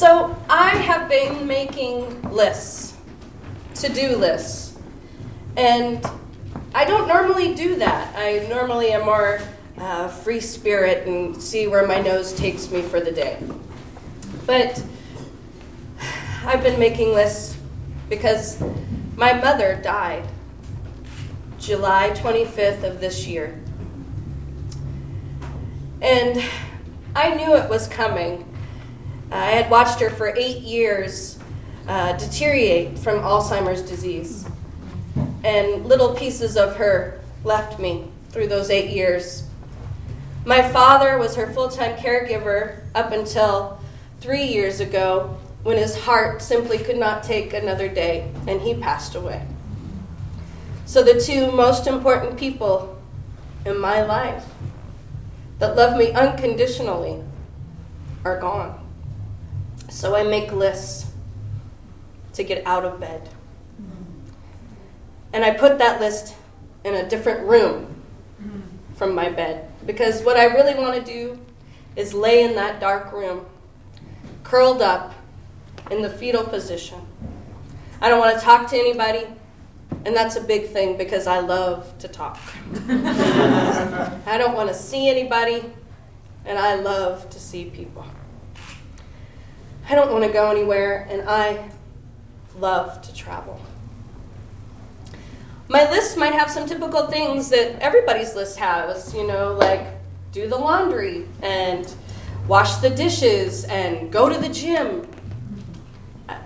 So I have been making lists, to do lists. And I don't normally do that. I normally am more uh, free spirit and see where my nose takes me for the day. But I've been making lists because my mother died July 25th of this year. And I knew it was coming. I had watched her for eight years uh, deteriorate from Alzheimer's disease. And little pieces of her left me through those eight years. My father was her full time caregiver up until three years ago when his heart simply could not take another day and he passed away. So, the two most important people in my life that love me unconditionally are gone. So, I make lists to get out of bed. And I put that list in a different room from my bed because what I really want to do is lay in that dark room, curled up in the fetal position. I don't want to talk to anybody, and that's a big thing because I love to talk. I don't want to see anybody, and I love to see people. I don't want to go anywhere, and I love to travel. My list might have some typical things that everybody's list has, you know, like do the laundry and wash the dishes and go to the gym. I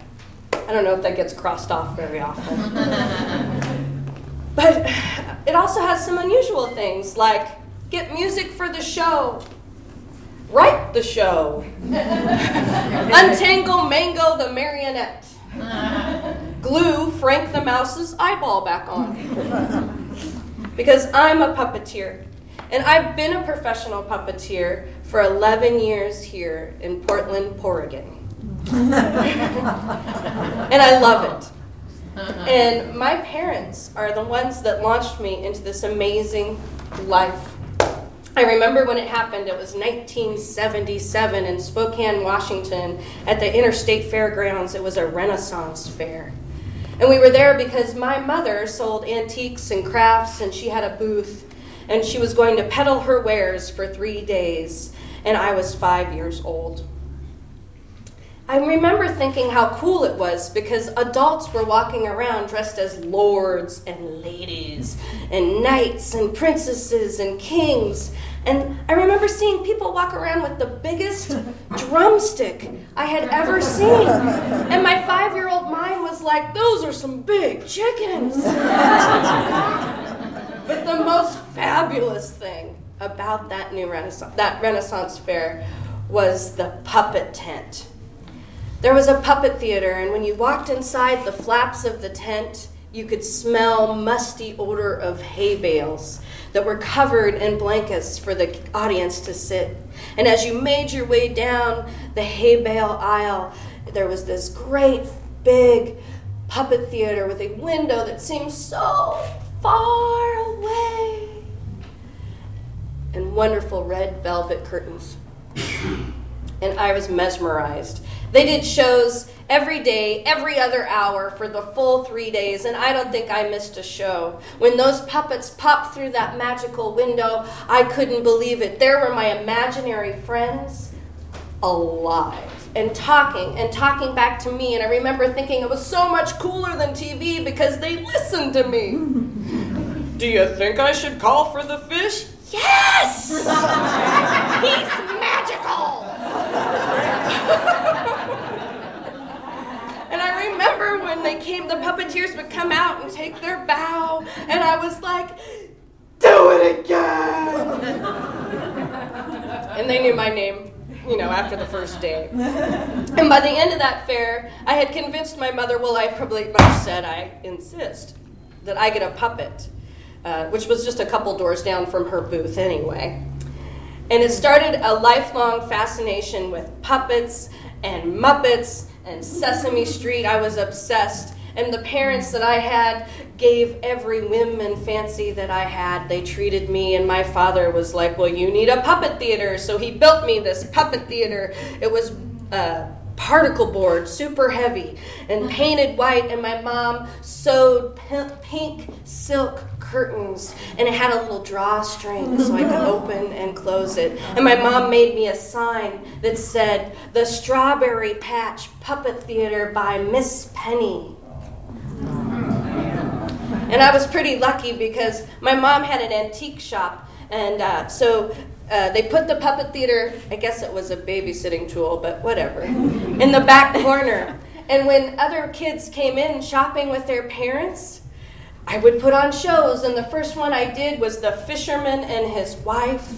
don't know if that gets crossed off very often. but it also has some unusual things like get music for the show, write the show, untangle Mango the marionette glue Frank the Mouse's eyeball back on. because I'm a puppeteer. And I've been a professional puppeteer for 11 years here in Portland, Oregon. and I love it. Uh-huh. And my parents are the ones that launched me into this amazing life. I remember when it happened, it was 1977 in Spokane, Washington, at the Interstate Fairgrounds. It was a Renaissance fair. And we were there because my mother sold antiques and crafts, and she had a booth, and she was going to peddle her wares for three days, and I was five years old. I remember thinking how cool it was because adults were walking around dressed as lords and ladies, and knights and princesses and kings. And I remember seeing people walk around with the biggest drumstick I had ever seen. And my five year old mind was like, those are some big chickens. but the most fabulous thing about that new Renaissance, that Renaissance fair was the puppet tent. There was a puppet theater, and when you walked inside the flaps of the tent, you could smell musty odor of hay bales that were covered in blankets for the audience to sit. And as you made your way down the hay bale aisle, there was this great big puppet theater with a window that seemed so far away and wonderful red velvet curtains. and I was mesmerized. They did shows every day, every other hour for the full three days, and I don't think I missed a show. When those puppets popped through that magical window, I couldn't believe it. There were my imaginary friends alive and talking and talking back to me, and I remember thinking it was so much cooler than TV because they listened to me. Do you think I should call for the fish? Yes! He's magical! And I remember when came, the puppeteers would come out and take their bow, and I was like, do it again! and they knew my name, you know, after the first day. And by the end of that fair, I had convinced my mother, well, I probably much said, I insist that I get a puppet, uh, which was just a couple doors down from her booth anyway. And it started a lifelong fascination with puppets and Muppets and Sesame Street. I was obsessed. And the parents that I had gave every whim and fancy that I had. They treated me, and my father was like, Well, you need a puppet theater. So he built me this puppet theater. It was uh, particle board, super heavy, and painted white. And my mom sewed pink silk curtains, and it had a little drawstring so I could open and close it. And my mom made me a sign that said, The Strawberry Patch Puppet Theater by Miss Penny. And I was pretty lucky because my mom had an antique shop, and uh, so uh, they put the puppet theater, I guess it was a babysitting tool, but whatever, in the back corner. And when other kids came in shopping with their parents, I would put on shows. And the first one I did was The Fisherman and His Wife.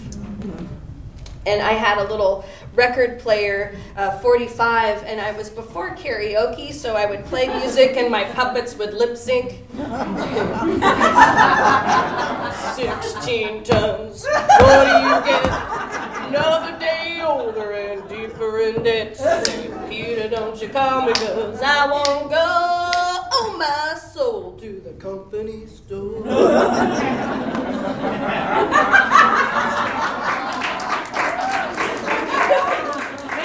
And I had a little record player, uh, 45, and I was before karaoke, so I would play music and my puppets would lip sync. 16 tons, what do you get? Another day older and deeper in debt. Peter, don't you call me, cause I won't go, the company store. We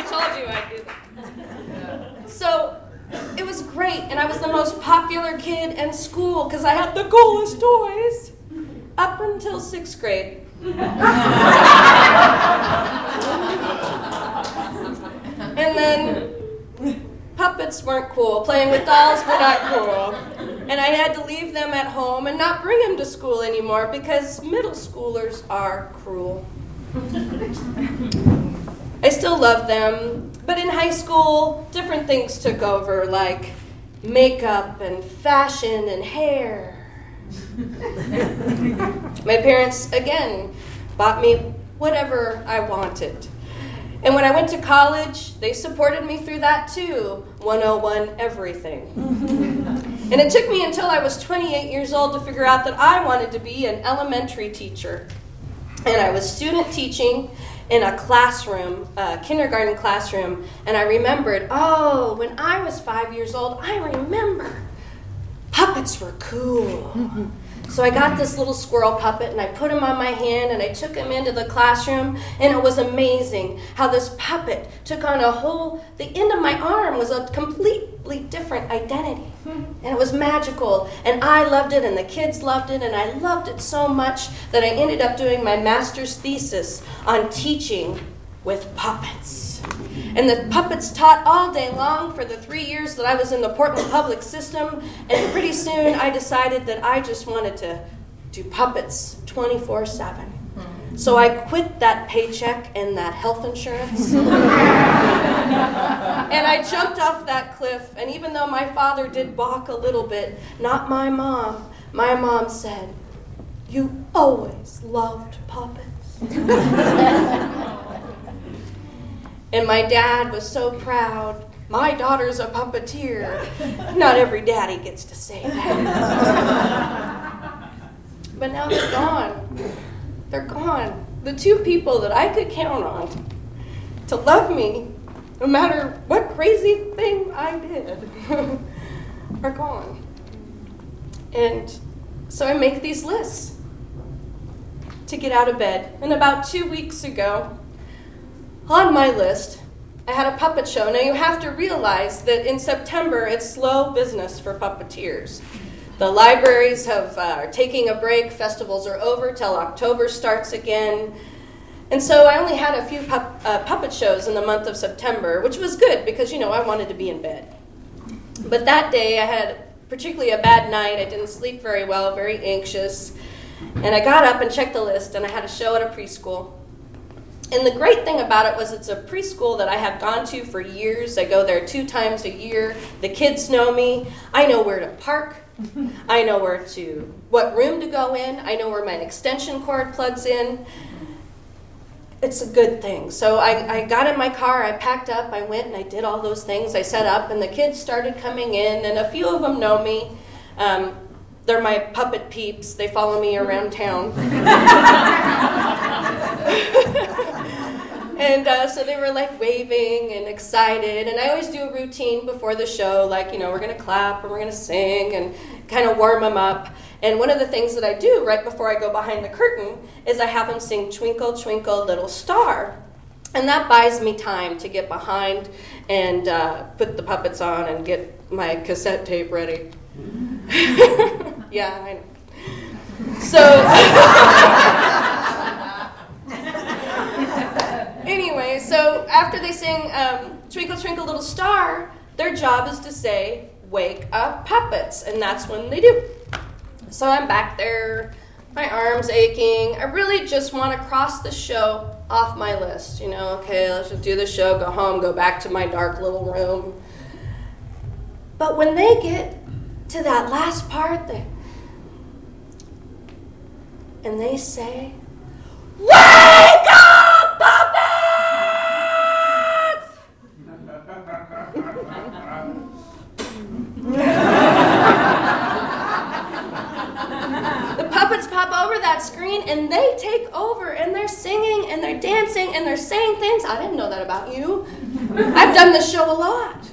charged it like that. So it was great, and I was the most popular kid in school because I had the coolest toys up until sixth grade. and then puppets weren't cool. Playing with dolls were not cool. And I had to leave them at home and not bring them to school anymore because middle schoolers are cruel. I still love them, but in high school, different things took over, like makeup and fashion and hair. My parents, again, bought me whatever I wanted. And when I went to college, they supported me through that too 101 everything. and it took me until I was 28 years old to figure out that I wanted to be an elementary teacher. And I was student teaching in a classroom, a kindergarten classroom, and I remembered, oh, when I was five years old, I remember puppets were cool. Mm-hmm. So I got this little squirrel puppet and I put him on my hand and I took him into the classroom and it was amazing how this puppet took on a whole the end of my arm was a completely different identity. Hmm. And it was magical and I loved it and the kids loved it and I loved it so much that I ended up doing my master's thesis on teaching with puppets. And the puppets taught all day long for the three years that I was in the Portland public system. And pretty soon I decided that I just wanted to do puppets 24 7. So I quit that paycheck and that health insurance. and I jumped off that cliff. And even though my father did balk a little bit, not my mom, my mom said, You always loved puppets. And my dad was so proud. My daughter's a puppeteer. Not every daddy gets to say that. but now they're gone. They're gone. The two people that I could count on to love me, no matter what crazy thing I did, are gone. And so I make these lists to get out of bed. And about two weeks ago, on my list, I had a puppet show. Now you have to realize that in September it's slow business for puppeteers. The libraries have uh, are taking a break. Festivals are over till October starts again. And so I only had a few pup, uh, puppet shows in the month of September, which was good because you know I wanted to be in bed. But that day I had particularly a bad night. I didn't sleep very well, very anxious. And I got up and checked the list, and I had a show at a preschool. And the great thing about it was it's a preschool that I have gone to for years. I go there two times a year. The kids know me. I know where to park. I know where to what room to go in. I know where my extension cord plugs in. It's a good thing. So I, I got in my car, I packed up, I went and I did all those things. I set up, and the kids started coming in, and a few of them know me. Um, they're my puppet peeps. They follow me around town. and uh, so they were like waving and excited. And I always do a routine before the show, like, you know, we're going to clap and we're going to sing and kind of warm them up. And one of the things that I do right before I go behind the curtain is I have them sing Twinkle, Twinkle, Little Star. And that buys me time to get behind and uh, put the puppets on and get my cassette tape ready. yeah, I know. So, anyway, so after they sing um, Twinkle, Twinkle, Little Star, their job is to say, Wake up, puppets. And that's when they do. So I'm back there, my arm's aching. I really just want to cross the show off my list. You know, okay, let's just do the show, go home, go back to my dark little room. But when they get to that last part, they, and they say, Wake up, puppets! the puppets pop over that screen and they take over and they're singing and they're dancing and they're saying things. I didn't know that about you. I've done this show a lot.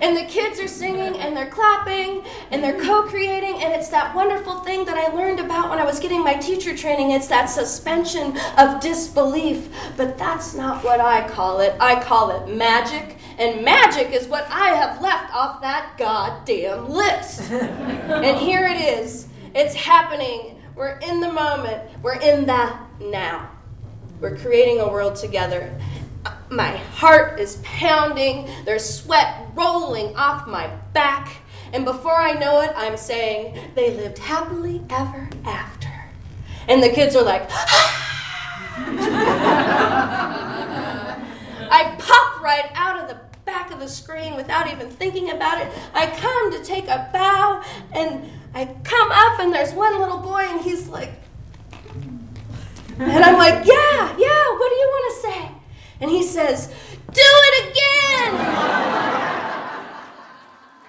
and the kids are singing and they're clapping and they're co-creating and it's that wonderful thing that I learned about when I was getting my teacher training. It's that suspension of disbelief. But that's not what I call it. I call it magic and magic is what I have left off that goddamn list. And here it is. It's happening we're in the moment. We're in the now. We're creating a world together. My heart is pounding, there's sweat rolling off my back, and before I know it, I'm saying, they lived happily ever after. And the kids are like, ah! I pop right out of the back of the screen without even thinking about it. I come to take a bow, and I come up, and there's one little boy,